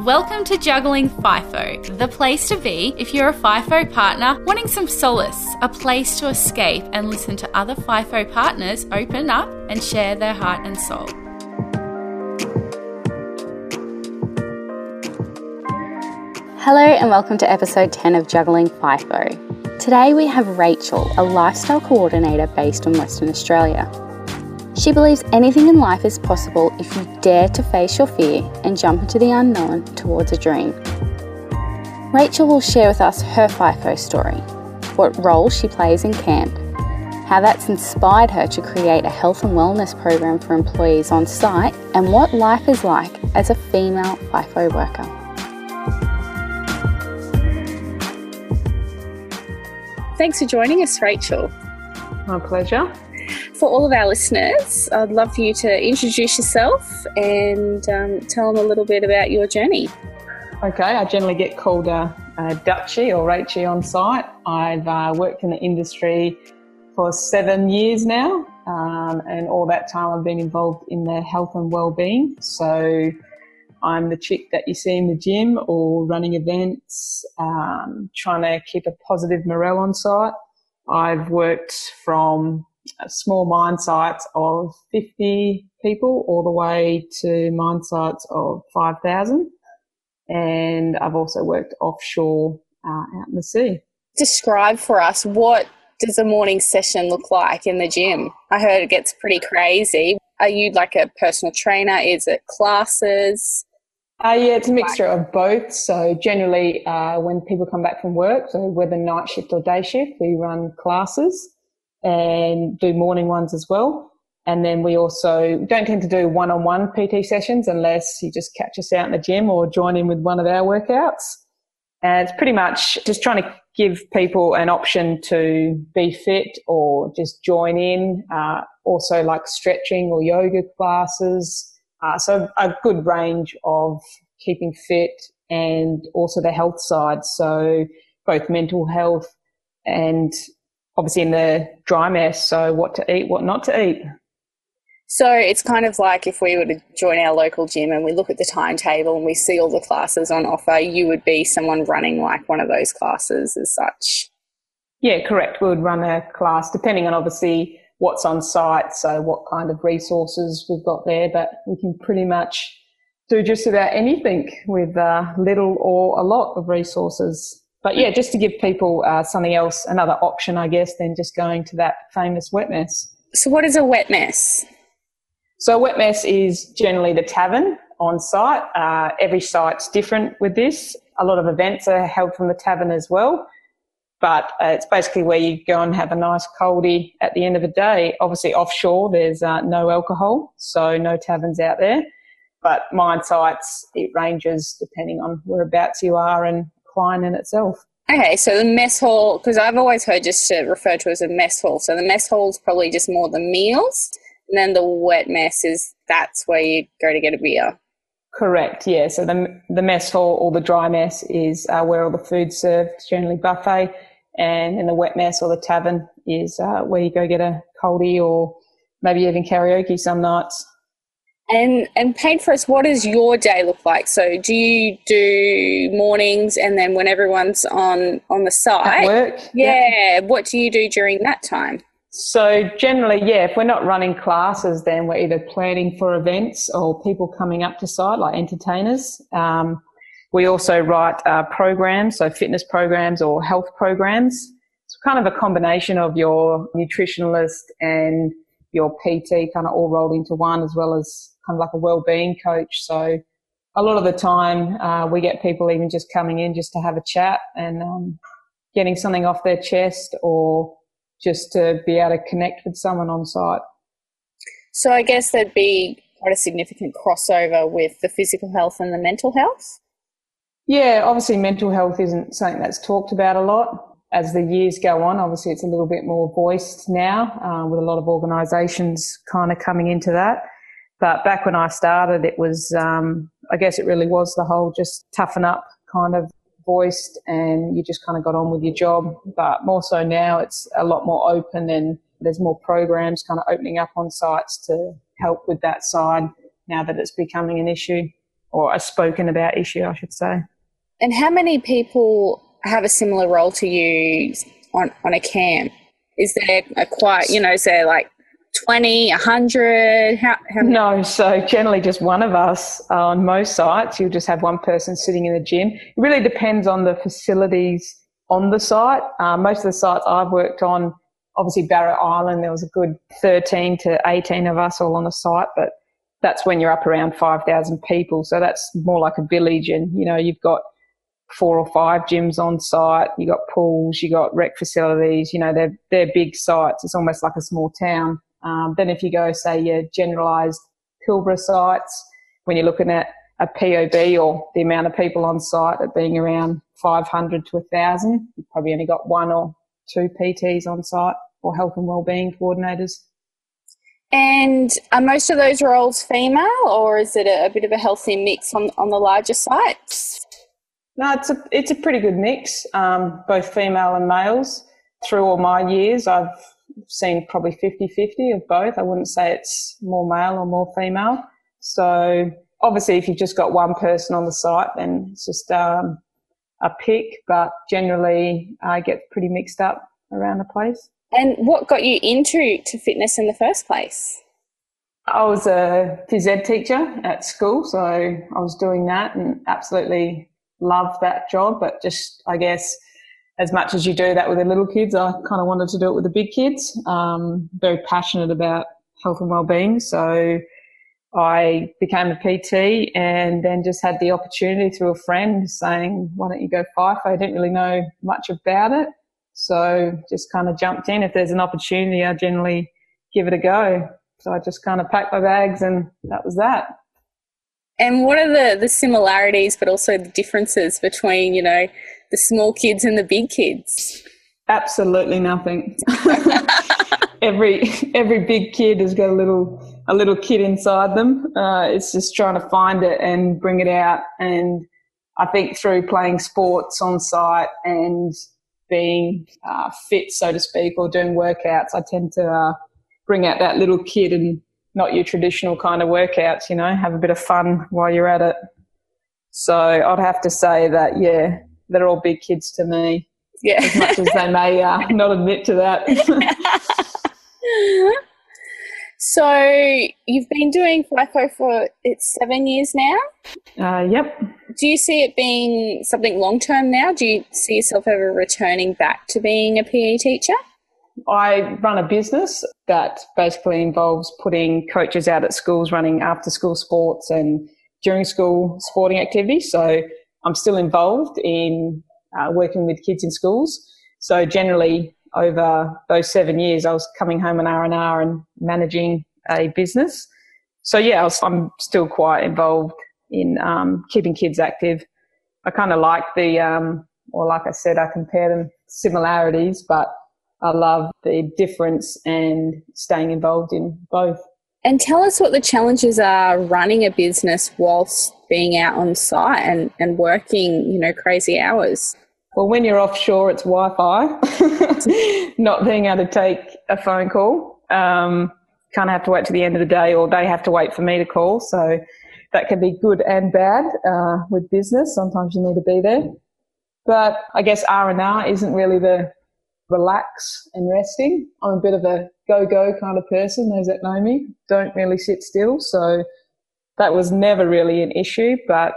Welcome to Juggling FIFO, the place to be if you're a FIFO partner wanting some solace, a place to escape and listen to other FIFO partners open up and share their heart and soul. Hello, and welcome to episode 10 of Juggling FIFO. Today we have Rachel, a lifestyle coordinator based in Western Australia. She believes anything in life is possible if you dare to face your fear and jump into the unknown towards a dream. Rachel will share with us her FIFO story, what role she plays in camp, how that's inspired her to create a health and wellness program for employees on site, and what life is like as a female FIFO worker. Thanks for joining us, Rachel. My pleasure. For all of our listeners, I'd love for you to introduce yourself and um, tell them a little bit about your journey. Okay, I generally get called a, a Dutchie or Rachie on site. I've uh, worked in the industry for seven years now, um, and all that time I've been involved in the health and well-being. So I'm the chick that you see in the gym or running events, um, trying to keep a positive morale on site. I've worked from small mine sites of 50 people all the way to mine sites of 5,000. And I've also worked offshore uh, out in the sea. Describe for us what does a morning session look like in the gym? I heard it gets pretty crazy. Are you like a personal trainer? Is it classes? Uh, yeah, it's a mixture of both. So generally, uh, when people come back from work, so whether night shift or day shift, we run classes and do morning ones as well. And then we also don't tend to do one-on-one PT sessions unless you just catch us out in the gym or join in with one of our workouts. And it's pretty much just trying to give people an option to be fit or just join in. Uh, also like stretching or yoga classes uh, so a good range of keeping fit and also the health side. So both mental health and obviously in the dry mess. So what to eat, what not to eat. So it's kind of like if we were to join our local gym and we look at the timetable and we see all the classes on offer, you would be someone running like one of those classes as such. Yeah, correct. We would run a class depending on obviously what's on site, so what kind of resources we've got there, but we can pretty much do just about anything with uh, little or a lot of resources. But yeah, just to give people uh, something else, another option, I guess, than just going to that famous wet mess. So, what is a wet mess? So, a wet mess is generally the tavern on site. Uh, every site's different with this. A lot of events are held from the tavern as well but uh, it's basically where you go and have a nice coldie at the end of the day. Obviously, offshore there's uh, no alcohol, so no taverns out there. But mine sites, it ranges depending on whereabouts you are and Klein in itself. Okay, so the mess hall, because I've always heard just to refer to as a mess hall. So the mess hall is probably just more the meals, and then the wet mess is that's where you go to get a beer. Correct. Yeah. So the the mess hall or the dry mess is uh, where all the food's served, generally buffet, and in the wet mess or the tavern is uh, where you go get a coldie or maybe even karaoke some nights. And and paint for us, what does your day look like? So do you do mornings and then when everyone's on on the site? At work. Yeah. Yep. What do you do during that time? So generally, yeah, if we're not running classes, then we're either planning for events or people coming up to site, like entertainers. Um, we also write uh, programs, so fitness programs or health programs. It's kind of a combination of your nutritionalist and your PT kind of all rolled into one, as well as kind of like a well-being coach. So a lot of the time, uh, we get people even just coming in just to have a chat and um, getting something off their chest or just to be able to connect with someone on site. So I guess there'd be quite a significant crossover with the physical health and the mental health. Yeah, obviously mental health isn't something that's talked about a lot. As the years go on, obviously it's a little bit more voiced now, uh, with a lot of organisations kind of coming into that. But back when I started, it was, um, I guess it really was the whole just toughen up kind of voiced and you just kind of got on with your job. But more so now, it's a lot more open and there's more programs kind of opening up on sites to help with that side now that it's becoming an issue or a spoken about issue, I should say. And how many people have a similar role to you on, on a camp? Is there a quite, you know, is there like 20, 100? How, how no, so generally just one of us on most sites. You'll just have one person sitting in the gym. It really depends on the facilities on the site. Uh, most of the sites I've worked on, obviously Barrow Island, there was a good 13 to 18 of us all on the site, but that's when you're up around 5,000 people. So that's more like a village and, you know, you've got four or five gyms on site. You got pools, you got rec facilities. You know, they're they're big sites. It's almost like a small town. Um, then if you go, say, your generalised Pilbara sites, when you're looking at a POB or the amount of people on site at being around 500 to 1,000, you've probably only got one or two PTs on site or health and wellbeing coordinators. And are most of those roles female, or is it a, a bit of a healthy mix on on the larger sites? No, it's a it's a pretty good mix, um, both female and males. Through all my years, I've seen probably 50-50 of both. I wouldn't say it's more male or more female. So obviously, if you've just got one person on the site, then it's just um, a pick. But generally, I get pretty mixed up around the place. And what got you into to fitness in the first place? I was a phys ed teacher at school, so I was doing that and absolutely loved that job, but just, I guess, as much as you do that with the little kids, I kind of wanted to do it with the big kids. Um, very passionate about health and well-being. So I became a PT and then just had the opportunity through a friend saying, why don't you go FIFO? I didn't really know much about it. So just kind of jumped in. If there's an opportunity, I generally give it a go. So I just kind of packed my bags and that was that. And what are the, the similarities, but also the differences between, you know, the small kids and the big kids? Absolutely nothing. every every big kid has got a little a little kid inside them. Uh, it's just trying to find it and bring it out. And I think through playing sports on site and being uh, fit, so to speak, or doing workouts, I tend to uh, bring out that little kid and not your traditional kind of workouts, you know, have a bit of fun while you're at it. So I'd have to say that, yeah, they're all big kids to me. Yeah. As much as they may uh, not admit to that. so you've been doing FIFO for it's seven years now? Uh, yep. Do you see it being something long term now? Do you see yourself ever returning back to being a PE teacher? I run a business that basically involves putting coaches out at schools running after school sports and during school sporting activities. So I'm still involved in uh, working with kids in schools. So generally over those seven years, I was coming home an hour and hour and managing a business. So yeah, I am still quite involved in um, keeping kids active. I kind of like the, um, or like I said, I compare them similarities, but I love the difference and staying involved in both. And tell us what the challenges are running a business whilst being out on site and, and working, you know, crazy hours. Well, when you're offshore, it's Wi Fi, not being able to take a phone call. Um, kind of have to wait to the end of the day, or they have to wait for me to call. So that can be good and bad uh, with business. Sometimes you need to be there. But I guess R and R isn't really the relax and resting. I'm a bit of a go go kind of person. Those that know me don't really sit still. So that was never really an issue. But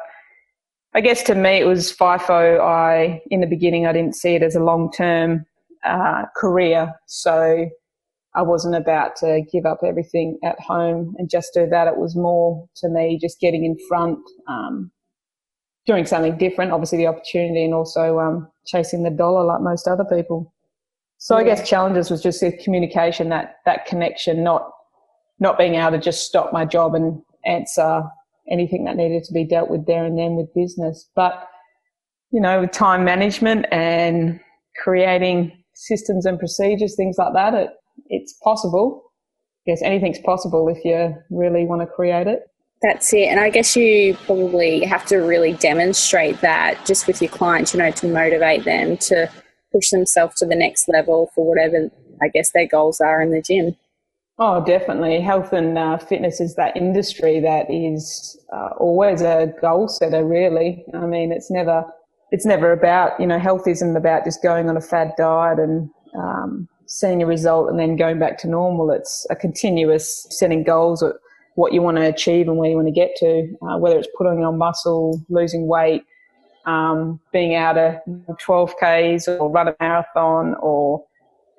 I guess to me, it was FIFO. I, in the beginning, I didn't see it as a long term uh, career. So I wasn't about to give up everything at home and just do that. It was more to me just getting in front, um, doing something different, obviously the opportunity and also um, chasing the dollar like most other people. So yeah. I guess challenges was just the communication, that that connection, not not being able to just stop my job and answer anything that needed to be dealt with there and then with business. But you know, with time management and creating systems and procedures, things like that, it it's possible. Yes, anything's possible if you really want to create it. That's it. And I guess you probably have to really demonstrate that just with your clients, you know, to motivate them to push themselves to the next level for whatever I guess their goals are in the gym. Oh, definitely. Health and uh, fitness is that industry that is uh, always a goal setter. Really, I mean, it's never it's never about you know health isn't about just going on a fad diet and um, seeing a result and then going back to normal. It's a continuous setting goals at what you want to achieve and where you want to get to, uh, whether it's putting on muscle, losing weight, um, being out of 12 Ks or run a marathon or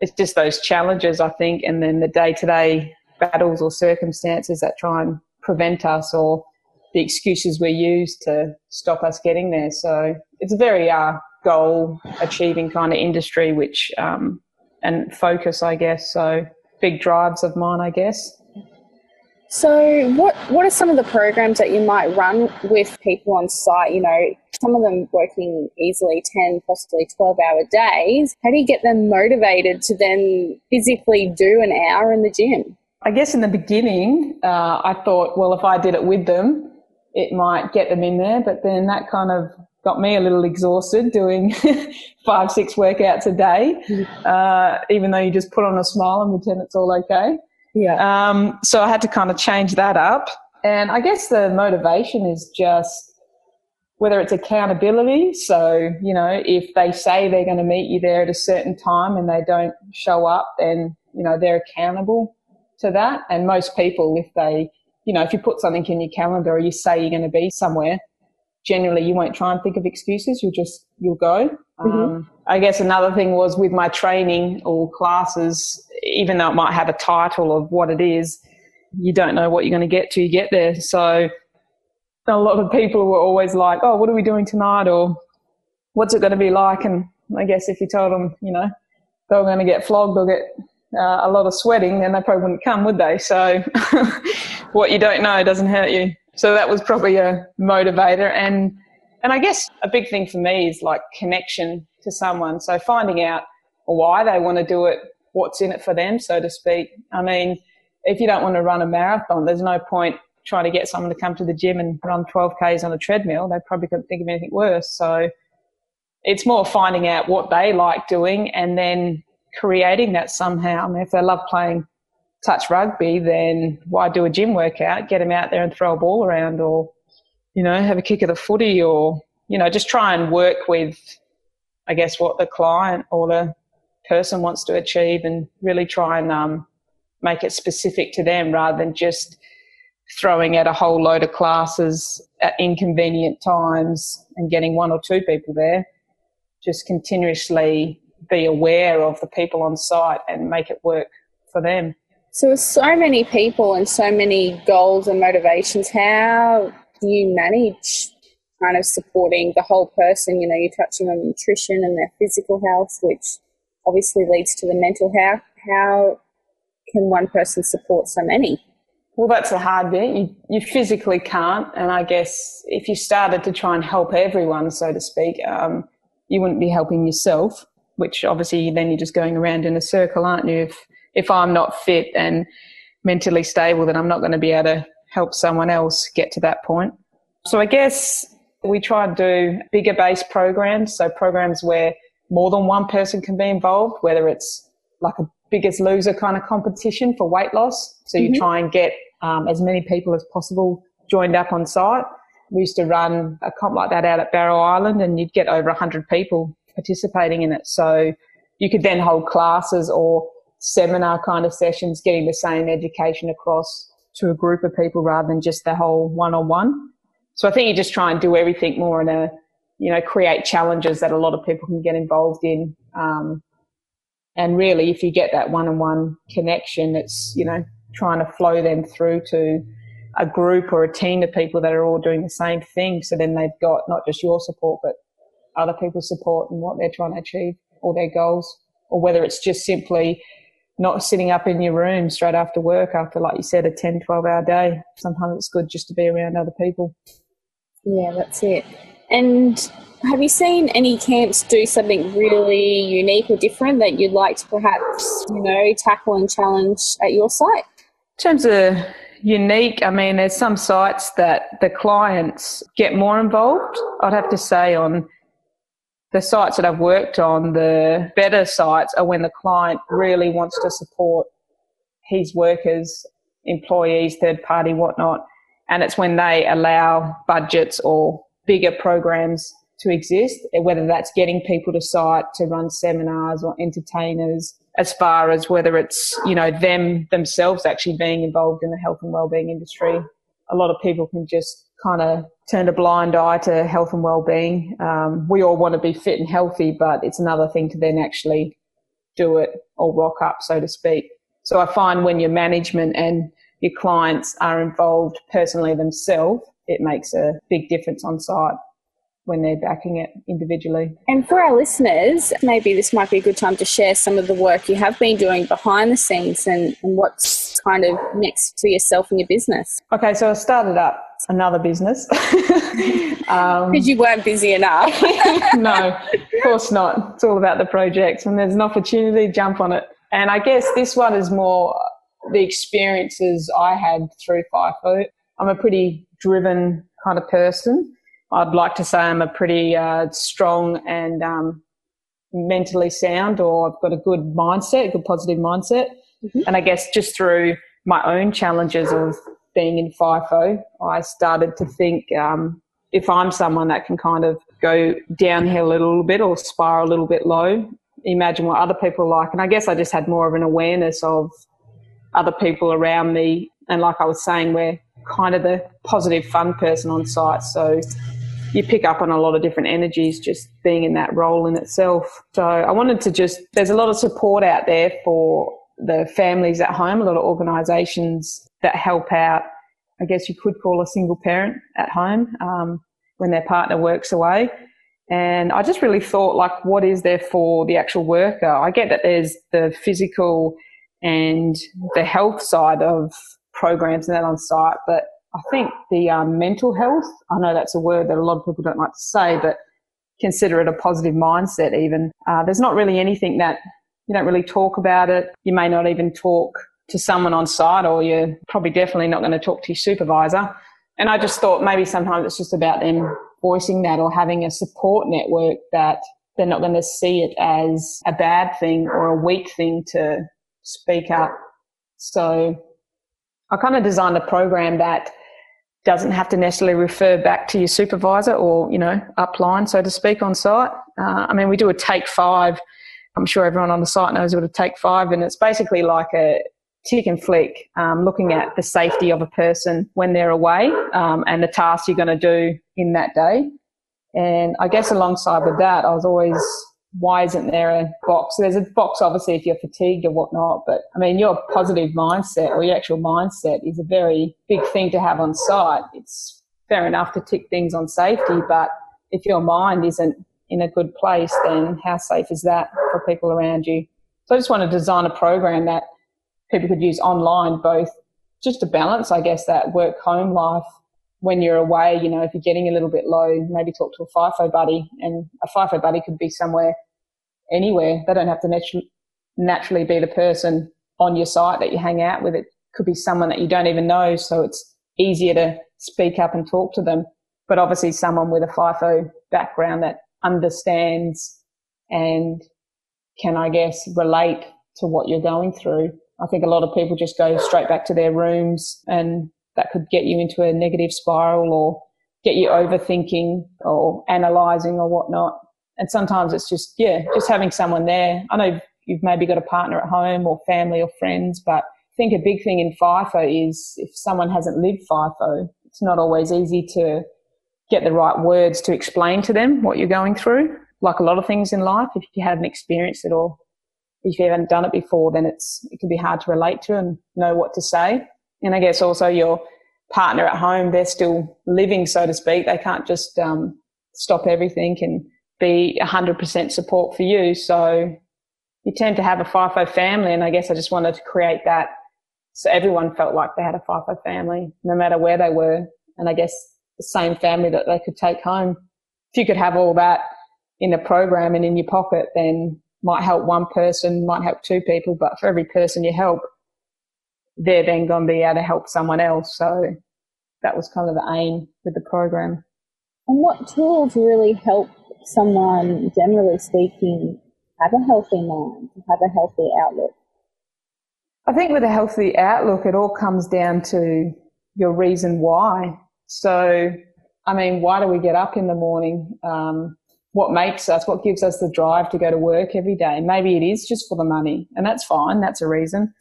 it's just those challenges, I think, and then the day to day battles or circumstances that try and prevent us or the excuses we use to stop us getting there. So it's a very uh, goal achieving kind of industry, which um, and focus, I guess. So big drives of mine, I guess. So, what what are some of the programs that you might run with people on site? You know, some of them working easily 10, possibly 12 hour days. How do you get them motivated to then physically do an hour in the gym? I guess in the beginning, uh, I thought, well, if I did it with them, it might get them in there. But then that kind of got me a little exhausted doing five, six workouts a day, mm-hmm. uh, even though you just put on a smile and pretend it's all okay. Yeah. Um, so I had to kind of change that up. And I guess the motivation is just whether it's accountability. So, you know, if they say they're going to meet you there at a certain time and they don't show up, then, you know, they're accountable to that. And most people, if they, you know, if you put something in your calendar or you say you're going to be somewhere, generally you won't try and think of excuses. You'll just, you'll go. Mm-hmm. Um, I guess another thing was with my training or classes, even though it might have a title of what it is, you don't know what you're going to get till you get there. So a lot of people were always like, "Oh, what are we doing tonight?" or "What's it going to be like?" And I guess if you told them, you know, they were going to get flogged or get uh, a lot of sweating, then they probably wouldn't come, would they? So what you don't know doesn't hurt you. So that was probably a motivator, and and I guess a big thing for me is like connection to someone. So finding out why they want to do it, what's in it for them, so to speak. I mean, if you don't want to run a marathon, there's no point trying to get someone to come to the gym and run 12 Ks on a treadmill. They probably couldn't think of anything worse. So it's more finding out what they like doing and then creating that somehow. I mean, if they love playing touch rugby, then why do a gym workout? Get them out there and throw a ball around or, you know, have a kick of the footy or, you know, just try and work with, I guess, what the client or the person wants to achieve and really try and um, make it specific to them rather than just throwing out a whole load of classes at inconvenient times and getting one or two people there. Just continuously be aware of the people on site and make it work for them. So, with so many people and so many goals and motivations, how do you manage kind of supporting the whole person? You know, you're touching on nutrition and their physical health, which obviously leads to the mental health. How can one person support so many? Well, that's the hard bit. You, you physically can't. And I guess if you started to try and help everyone, so to speak, um, you wouldn't be helping yourself, which obviously then you're just going around in a circle, aren't you? If, if I'm not fit and mentally stable, then I'm not going to be able to help someone else get to that point. So I guess we try and do bigger based programs. So programs where more than one person can be involved, whether it's like a biggest loser kind of competition for weight loss. So you mm-hmm. try and get um, as many people as possible joined up on site. We used to run a comp like that out at Barrow Island and you'd get over 100 people participating in it. So you could then hold classes or seminar kind of sessions, getting the same education across to a group of people rather than just the whole one on one. So I think you just try and do everything more in a, you know, create challenges that a lot of people can get involved in. Um, and really, if you get that one on one connection, it's, you know, trying to flow them through to a group or a team of people that are all doing the same thing. So then they've got not just your support, but other people's support and what they're trying to achieve or their goals, or whether it's just simply not sitting up in your room straight after work after, like you said, a 10, 12 hour day. Sometimes it's good just to be around other people. Yeah, that's it. And have you seen any camps do something really unique or different that you'd like to perhaps, you know, tackle and challenge at your site? In terms of unique, I mean, there's some sites that the clients get more involved. I'd have to say on the sites that I've worked on, the better sites are when the client really wants to support his workers, employees, third party, whatnot. And it's when they allow budgets or bigger programs to exist, whether that's getting people to site to run seminars or entertainers, as far as whether it's, you know, them themselves actually being involved in the health and wellbeing industry. A lot of people can just kind of turn a blind eye to health and well-being. Um, we all want to be fit and healthy, but it's another thing to then actually do it or rock up, so to speak. So I find when your management and your clients are involved personally themselves, it makes a big difference on site when they're backing it individually. And for our listeners, maybe this might be a good time to share some of the work you have been doing behind the scenes and, and what's kind of next for yourself and your business. Okay, so I started up another business. Because um, you weren't busy enough. no, of course not. It's all about the projects. When there's an opportunity, jump on it. And I guess this one is more the experiences I had through FIFO. I'm a pretty driven kind of person. I'd like to say I'm a pretty uh, strong and um, mentally sound, or I've got a good mindset, a good positive mindset. Mm-hmm. And I guess just through my own challenges of being in FIFO, I started to think um, if I'm someone that can kind of go downhill a little bit or spiral a little bit low, imagine what other people are like. And I guess I just had more of an awareness of other people around me. And like I was saying, we're kind of the positive, fun person on site. So you pick up on a lot of different energies just being in that role in itself. So I wanted to just, there's a lot of support out there for the families at home, a lot of organisations that help out, I guess you could call a single parent at home um, when their partner works away. And I just really thought, like, what is there for the actual worker? I get that there's the physical and the health side of programs and that on site, but I think the um, mental health, I know that's a word that a lot of people don't like to say, but consider it a positive mindset even. Uh, there's not really anything that you don't really talk about it. You may not even talk to someone on site or you're probably definitely not going to talk to your supervisor. And I just thought maybe sometimes it's just about them voicing that or having a support network that they're not going to see it as a bad thing or a weak thing to speak up. So I kind of designed a program that doesn't have to necessarily refer back to your supervisor or, you know, upline, so to speak, on site. Uh, I mean, we do a take five. I'm sure everyone on the site knows what a take five, and it's basically like a tick and flick, um, looking at the safety of a person when they're away um, and the tasks you're going to do in that day. And I guess alongside with that, I was always why isn't there a box? There's a box, obviously, if you're fatigued or whatnot, but I mean, your positive mindset or your actual mindset is a very big thing to have on site. It's fair enough to tick things on safety, but if your mind isn't in a good place, then how safe is that for people around you? So I just want to design a program that people could use online, both just to balance, I guess, that work home life when you're away, you know, if you're getting a little bit low, maybe talk to a FIFO buddy and a FIFO buddy could be somewhere, anywhere. They don't have to natu- naturally be the person on your site that you hang out with. It could be someone that you don't even know. So it's easier to speak up and talk to them. But obviously someone with a FIFO background that understands and can, I guess, relate to what you're going through. I think a lot of people just go straight back to their rooms and that could get you into a negative spiral or get you overthinking or analyzing or whatnot. And sometimes it's just, yeah, just having someone there. I know you've maybe got a partner at home or family or friends, but I think a big thing in FIFO is if someone hasn't lived FIFO, it's not always easy to get the right words to explain to them what you're going through. Like a lot of things in life, if you haven't experienced it or if you haven't done it before, then it's, it can be hard to relate to and know what to say. And I guess also your partner at home, they're still living, so to speak. They can't just um, stop everything and be 100% support for you. So you tend to have a FIFO family. And I guess I just wanted to create that so everyone felt like they had a FIFO family, no matter where they were. And I guess the same family that they could take home. If you could have all that in a program and in your pocket, then might help one person, might help two people, but for every person you help, they're then going to be able to help someone else. So that was kind of the aim with the program. And what tools really help someone, generally speaking, have a healthy mind, have a healthy outlook? I think with a healthy outlook, it all comes down to your reason why. So, I mean, why do we get up in the morning? Um, what makes us, what gives us the drive to go to work every day? Maybe it is just for the money, and that's fine. That's a reason.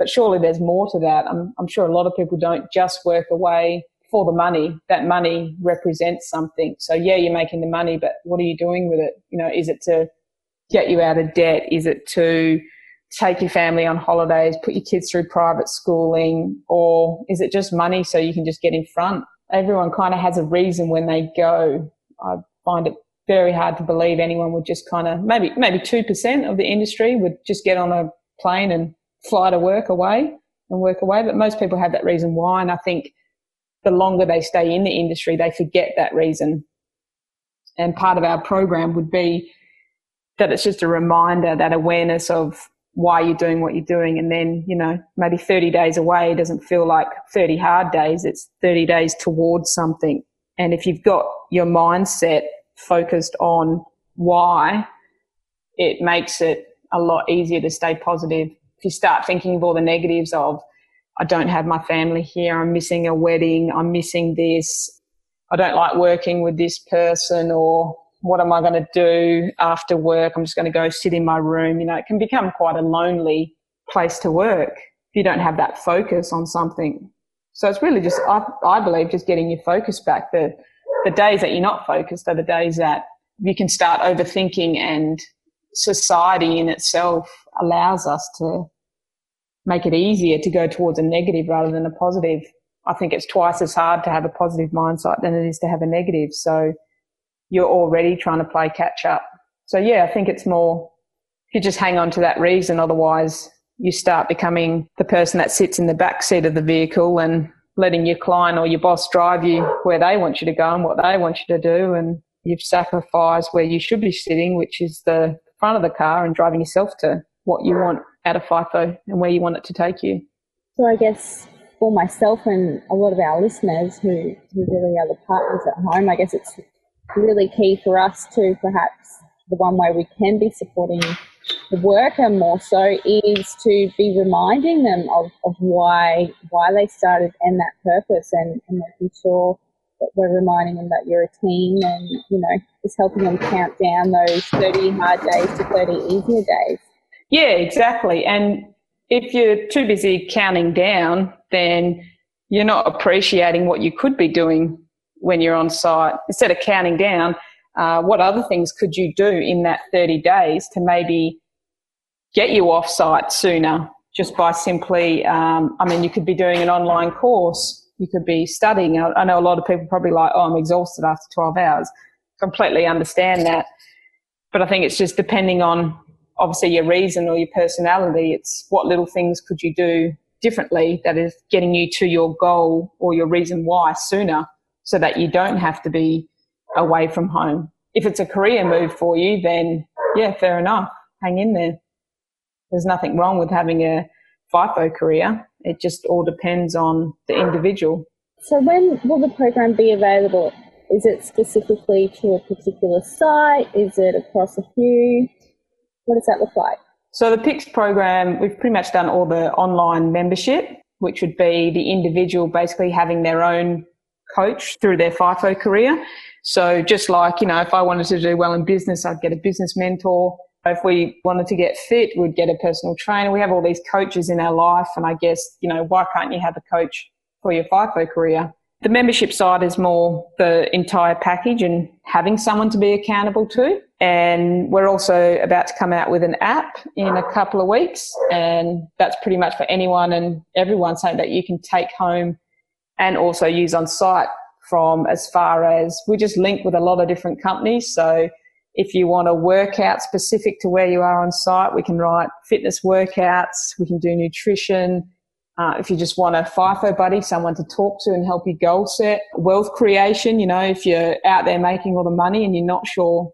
But surely there's more to that. I'm, I'm sure a lot of people don't just work away for the money. That money represents something. So yeah, you're making the money, but what are you doing with it? You know, is it to get you out of debt? Is it to take your family on holidays, put your kids through private schooling, or is it just money so you can just get in front? Everyone kind of has a reason when they go. I find it very hard to believe anyone would just kind of maybe maybe two percent of the industry would just get on a plane and fly to work away and work away. But most people have that reason why, and I think the longer they stay in the industry, they forget that reason. And part of our program would be that it's just a reminder, that awareness of why you're doing what you're doing. And then, you know, maybe 30 days away doesn't feel like 30 hard days. It's 30 days towards something. And if you've got your mindset focused on why, it makes it a lot easier to stay positive. If you start thinking of all the negatives of, I don't have my family here, I'm missing a wedding, I'm missing this, I don't like working with this person, or what am I going to do after work? I'm just going to go sit in my room. You know, it can become quite a lonely place to work if you don't have that focus on something. So it's really just, I, I believe, just getting your focus back. The, the days that you're not focused are the days that you can start overthinking and society in itself allows us to make it easier to go towards a negative rather than a positive. I think it's twice as hard to have a positive mindset than it is to have a negative. So you're already trying to play catch up. So yeah, I think it's more, you just hang on to that reason, otherwise you start becoming the person that sits in the back seat of the vehicle and letting your client or your boss drive you where they want you to go and what they want you to do. And you've sacrificed where you should be sitting, which is the front of the car and driving yourself to what you want out of FIFO and where you want it to take you. So I guess for myself and a lot of our listeners who, who really are the partners at home, I guess it's really key for us to perhaps the one way we can be supporting the worker more so is to be reminding them of, of why why they started and that purpose and, and making sure that we're reminding them that you're a team and you know just helping them count down those 30 hard days to 30 easier days. Yeah exactly. And if you're too busy counting down then you're not appreciating what you could be doing when you're on site, instead of counting down, uh, what other things could you do in that 30 days to maybe get you off site sooner just by simply, um, I mean, you could be doing an online course, you could be studying. I, know a lot of people probably like, oh, I'm exhausted after 12 hours. Completely understand that. But I think it's just depending on obviously your reason or your personality. It's what little things could you do differently that is getting you to your goal or your reason why sooner so that you don't have to be away from home. If it's a career move for you, then yeah, fair enough. Hang in there. There's nothing wrong with having a FIFO career. It just all depends on the individual. So when will the program be available? Is it specifically to a particular site? Is it across a few? What does that look like? So the PICS program, we've pretty much done all the online membership, which would be the individual basically having their own coach through their FIFO career. So just like, you know, if I wanted to do well in business, I'd get a business mentor. If we wanted to get fit, we'd get a personal trainer. We have all these coaches in our life. And I guess, you know, why can't you have a coach for your FIFO career? The membership side is more the entire package and having someone to be accountable to. And we're also about to come out with an app in a couple of weeks. And that's pretty much for anyone and everyone saying that you can take home and also use on site from as far as we just link with a lot of different companies. So if you want a workout specific to where you are on site, we can write fitness workouts, we can do nutrition. Uh, if you just want a FIFO buddy, someone to talk to and help you goal set, wealth creation, you know, if you're out there making all the money and you're not sure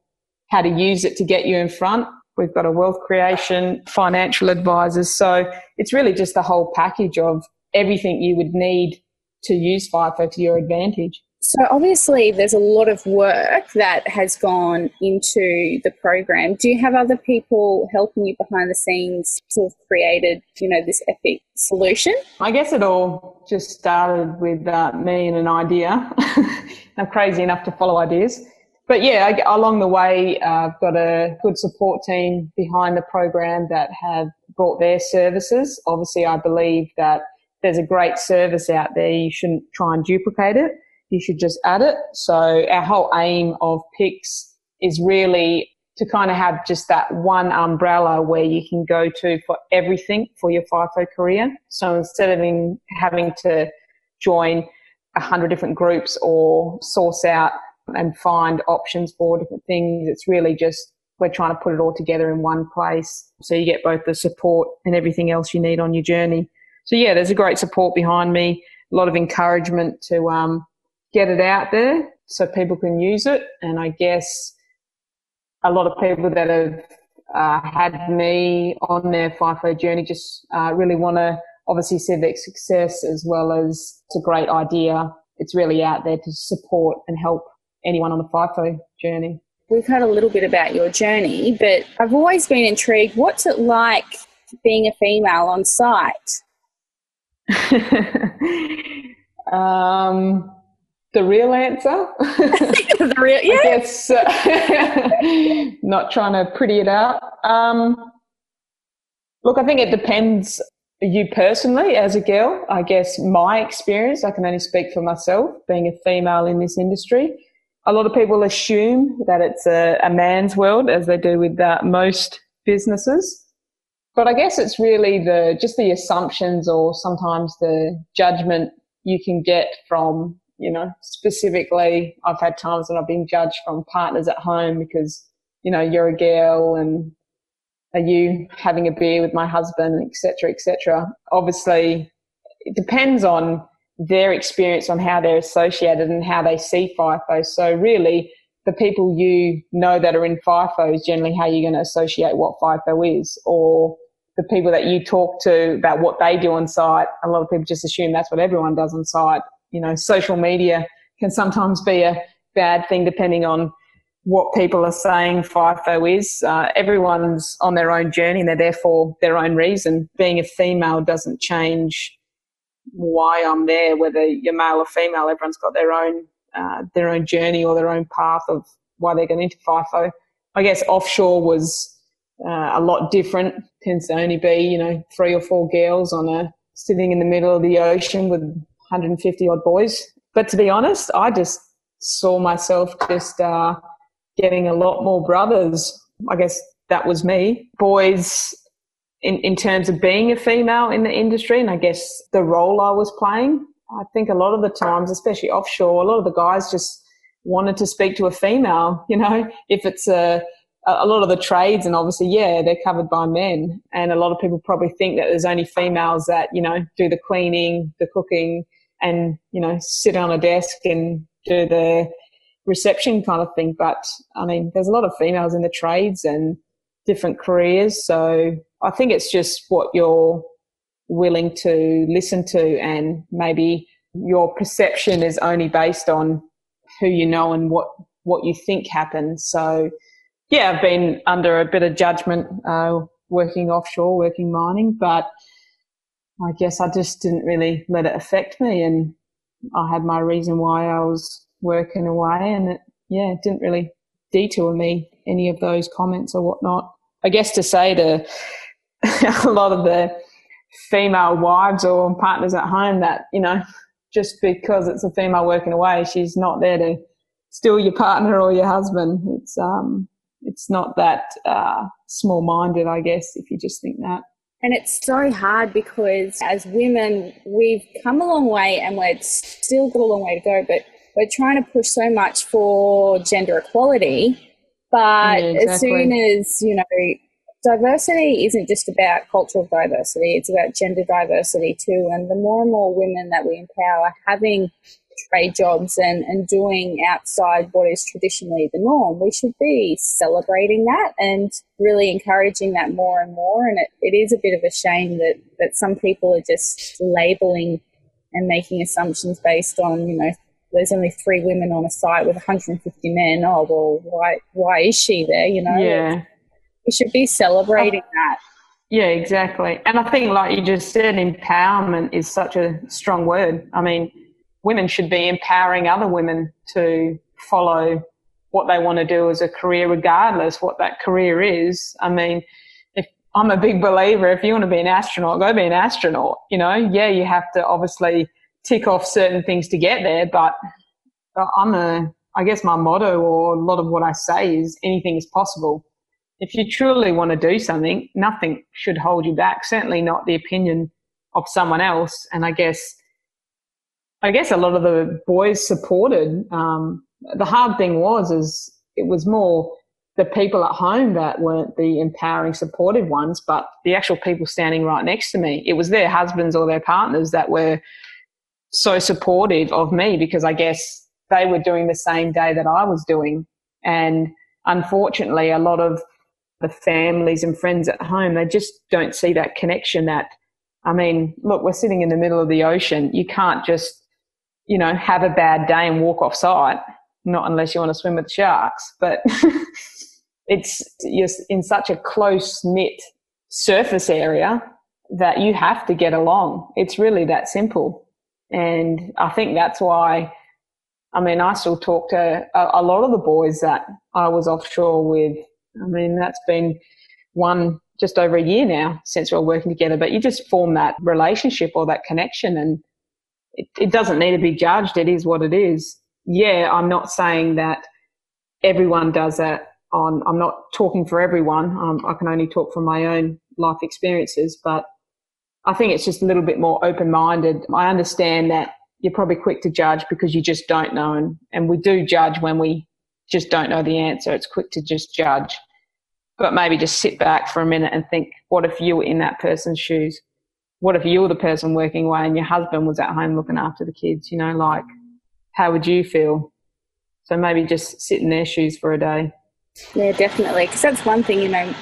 how to use it to get you in front, we've got a wealth creation, financial advisors. So it's really just the whole package of everything you would need to use FIFO to your advantage. So, obviously, there's a lot of work that has gone into the program. Do you have other people helping you behind the scenes to have created, you know, this epic solution? I guess it all just started with uh, me and an idea. I'm crazy enough to follow ideas. But yeah, along the way, uh, I've got a good support team behind the program that have brought their services. Obviously, I believe that there's a great service out there. You shouldn't try and duplicate it you should just add it. So our whole aim of PICS is really to kind of have just that one umbrella where you can go to for everything for your FIFO career. So instead of in having to join a hundred different groups or source out and find options for different things, it's really just we're trying to put it all together in one place. So you get both the support and everything else you need on your journey. So yeah, there's a great support behind me, a lot of encouragement to um, get it out there so people can use it. And I guess a lot of people that have uh, had me on their FIFO journey just uh, really want to obviously see their success as well as it's a great idea. It's really out there to support and help anyone on the FIFO journey. We've heard a little bit about your journey, but I've always been intrigued. What's it like being a female on site? um, the real answer. the real, yeah. I guess uh, not trying to pretty it out. Um, look, I think it depends you personally as a girl. I guess my experience, I can only speak for myself, being a female in this industry. A lot of people assume that it's a, a man's world, as they do with uh, most businesses. But I guess it's really the just the assumptions or sometimes the judgment you can get from you know, specifically, I've had times when I've been judged from partners at home because, you know, you're a girl and are you having a beer with my husband, etc., etc. Obviously, it depends on their experience on how they're associated and how they see FIFO. So really, the people you know that are in FIFO is generally how you're going to associate what FIFO is, or the people that you talk to about what they do on site. A lot of people just assume that's what everyone does on site you know, social media can sometimes be a bad thing depending on what people are saying FIFO is. Uh, everyone's on their own journey and they're there for their own reason. Being a female doesn't change why I'm there, whether you're male or female. Everyone's got their own uh, their own journey or their own path of why they're getting into FIFO. I guess offshore was uh, a lot different. Tends to only be you know three or four girls on a sitting in the middle of the ocean with 150 odd boys. But to be honest, I just saw myself just uh, getting a lot more brothers. I guess that was me. Boys, in, in terms of being a female in the industry, and I guess the role I was playing. I think a lot of the times, especially offshore, a lot of the guys just wanted to speak to a female. You know, if it's a a lot of the trades and obviously yeah they're covered by men and a lot of people probably think that there's only females that you know do the cleaning the cooking and you know sit on a desk and do the reception kind of thing. But I mean, there's a lot of females in the trades and different careers, so I think it's just what you're willing to listen to, and maybe your perception is only based on who you know and what what you think happens. So yeah, I've been under a bit of judgment uh, working offshore, working mining, but I guess I just didn't really let it affect me, and I had my reason why I was working away, and it yeah it didn't really detour me any of those comments or whatnot. I guess to say to a lot of the female wives or partners at home that you know just because it's a female working away, she's not there to steal your partner or your husband. It's um it's not that uh, small minded, I guess, if you just think that. And it's so hard because as women, we've come a long way and we've still got a long way to go, but we're trying to push so much for gender equality. But yeah, exactly. as soon as, you know, diversity isn't just about cultural diversity, it's about gender diversity too. And the more and more women that we empower having trade jobs and, and doing outside what is traditionally the norm. We should be celebrating that and really encouraging that more and more. And it, it is a bit of a shame that, that some people are just labeling and making assumptions based on, you know, there's only three women on a site with 150 men. Oh well, why why is she there? You know, yeah, we should be celebrating oh, that. Yeah, exactly. And I think, like you just said, empowerment is such a strong word. I mean, women should be empowering other women to follow what they want to do as a career, regardless what that career is. I mean, if I'm a big believer, if you want to be an astronaut, go be an astronaut. You know, yeah, you have to obviously tick off certain things to get there, but I'm a, I guess my motto or a lot of what I say is anything is possible. If you truly want to do something, nothing should hold you back. Certainly not the opinion of someone else. And I guess, I guess a lot of the boys supported. Um, the hard thing was, is it was more the people at home that weren't the empowering, supportive ones, but the actual people standing right next to me. It was their husbands or their partners that were so supportive of me because I guess they were doing the same day that I was doing. And unfortunately, a lot of the families and friends at home, they just don't see that connection that, I mean, look, we're sitting in the middle of the ocean. You can't just, you know, have a bad day and walk off site, not unless you want to swim with sharks. But it's just in such a close knit surface area that you have to get along. It's really that simple. And I think that's why, I mean, I still talk to a, a lot of the boys that I was offshore with. I mean, that's been one just over a year now since we're working together, but you just form that relationship or that connection and it, it doesn't need to be judged. It is what it is. Yeah, I'm not saying that everyone does that on, I'm not talking for everyone. Um, I can only talk from my own life experiences, but I think it's just a little bit more open minded. I understand that you're probably quick to judge because you just don't know. And, and we do judge when we just don't know the answer. It's quick to just judge. But maybe just sit back for a minute and think, what if you were in that person's shoes? What if you were the person working away and your husband was at home looking after the kids? You know, like, how would you feel? So maybe just sit in their shoes for a day. Yeah, definitely. Because that's one thing, you know,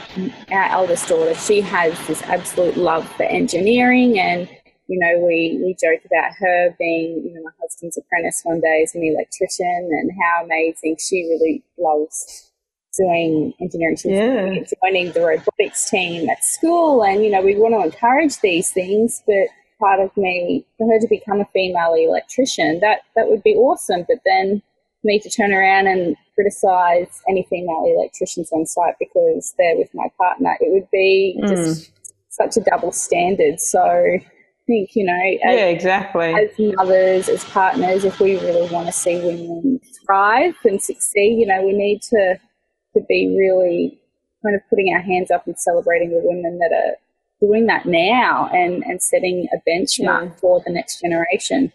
our eldest daughter, she has this absolute love for engineering. And, you know, we, we joke about her being, you know, my husband's apprentice one day as an electrician and how amazing she really loves doing engineering. Yeah. joining the robotics team at school. And, you know, we want to encourage these things. But part of me, for her to become a female electrician, that, that would be awesome. But then, me to turn around and criticize any female electricians on site because they're with my partner. It would be mm. just such a double standard. So I think, you know, as, yeah, exactly. As mothers, as partners, if we really want to see women thrive and succeed, you know, we need to to be really kind of putting our hands up and celebrating the women that are doing that now and, and setting a benchmark yeah. for the next generation.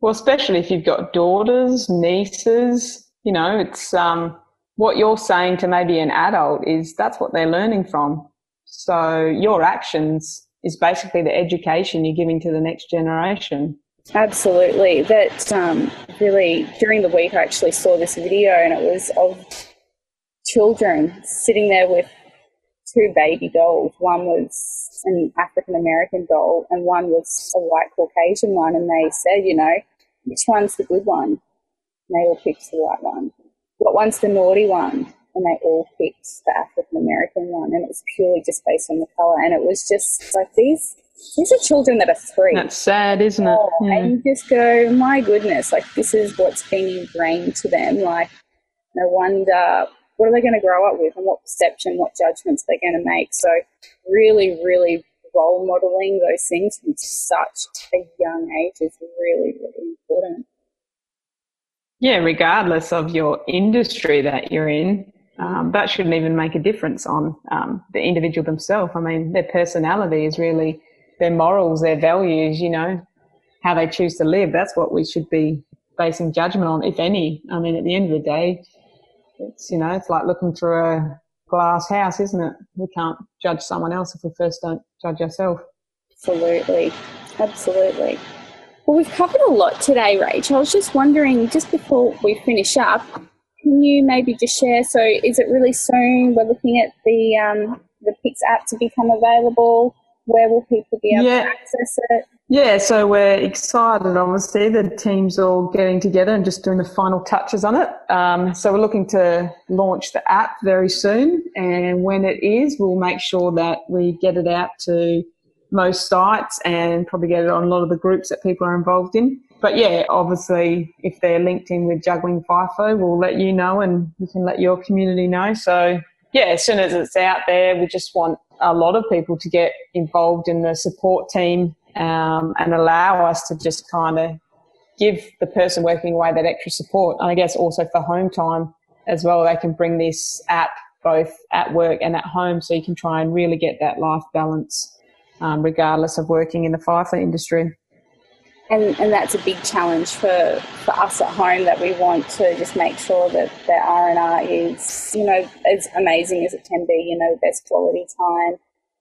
Well, especially if you've got daughters, nieces, you know, it's um, what you're saying to maybe an adult is that's what they're learning from. So your actions is basically the education you're giving to the next generation. Absolutely. That um, really, during the week, I actually saw this video and it was of children sitting there with two baby dolls. One was an African American doll and one was a white Caucasian one. And they said, you know, which one's the good one? And they all picked the white one. What one's the naughty one? And they all picked the African American one. And it was purely just based on the colour. And it was just like these these are children that are three. That's sad, isn't it? Yeah. And hmm. you just go, my goodness, like this is what's being ingrained to them. Like, no wonder what are they going to grow up with and what perception, what judgments they're going to make. So, really, really role modeling those things from such a young age is really, really important. Yeah, regardless of your industry that you're in, um, that shouldn't even make a difference on um, the individual themselves. I mean, their personality is really their morals, their values, you know, how they choose to live. That's what we should be basing judgment on, if any. I mean, at the end of the day, it's, you know, it's like looking through a glass house, isn't it? We can't judge someone else if we first don't judge ourselves. Absolutely. Absolutely. Well, we've covered a lot today, Rachel. I was just wondering, just before we finish up, can you maybe just share? So, is it really soon? We're looking at the um, the Pix app to become available. Where will people be able yeah. to access it? Yeah, so we're excited, obviously. The team's all getting together and just doing the final touches on it. Um, so we're looking to launch the app very soon. And when it is, we'll make sure that we get it out to most sites and probably get it on a lot of the groups that people are involved in. But yeah, obviously, if they're linked in with Juggling FIFO, we'll let you know and we can let your community know. So yeah, as soon as it's out there, we just want a lot of people to get involved in the support team um, and allow us to just kind of give the person working away that extra support. And I guess also for home time as well, they can bring this app both at work and at home so you can try and really get that life balance um, regardless of working in the FIFO industry. And, and that's a big challenge for, for us at home that we want to just make sure that the R&R is, you know, as amazing as it can be, you know, best quality time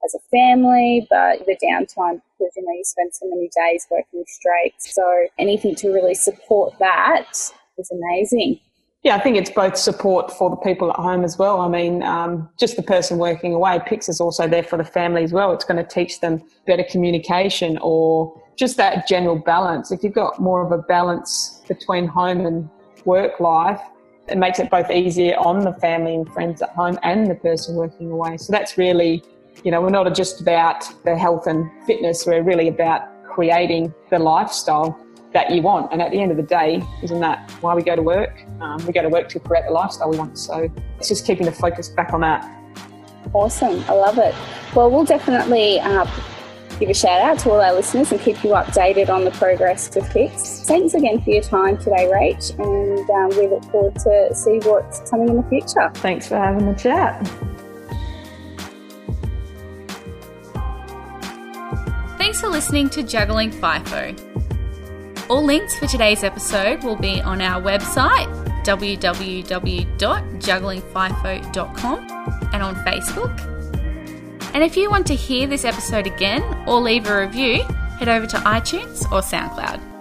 as a family, but the downtime because you know you spend so many days working straight. So anything to really support that is amazing. Yeah, I think it's both support for the people at home as well. I mean, um, just the person working away. Pix is also there for the family as well. It's going to teach them better communication or just that general balance. If you've got more of a balance between home and work life, it makes it both easier on the family and friends at home and the person working away. So that's really you know, we're not just about the health and fitness, we're really about creating the lifestyle that you want. And at the end of the day, isn't that why we go to work? Um, we go to work to create the lifestyle we want. So it's just keeping the focus back on that. Awesome. I love it. Well, we'll definitely uh, give a shout out to all our listeners and keep you updated on the progress with Pix. Thanks again for your time today, Rach, and um, we look forward to see what's coming in the future. Thanks for having the chat. Thanks for listening to Juggling FIFO. All links for today's episode will be on our website www.jugglingfifo.com and on Facebook. And if you want to hear this episode again or leave a review, head over to iTunes or SoundCloud.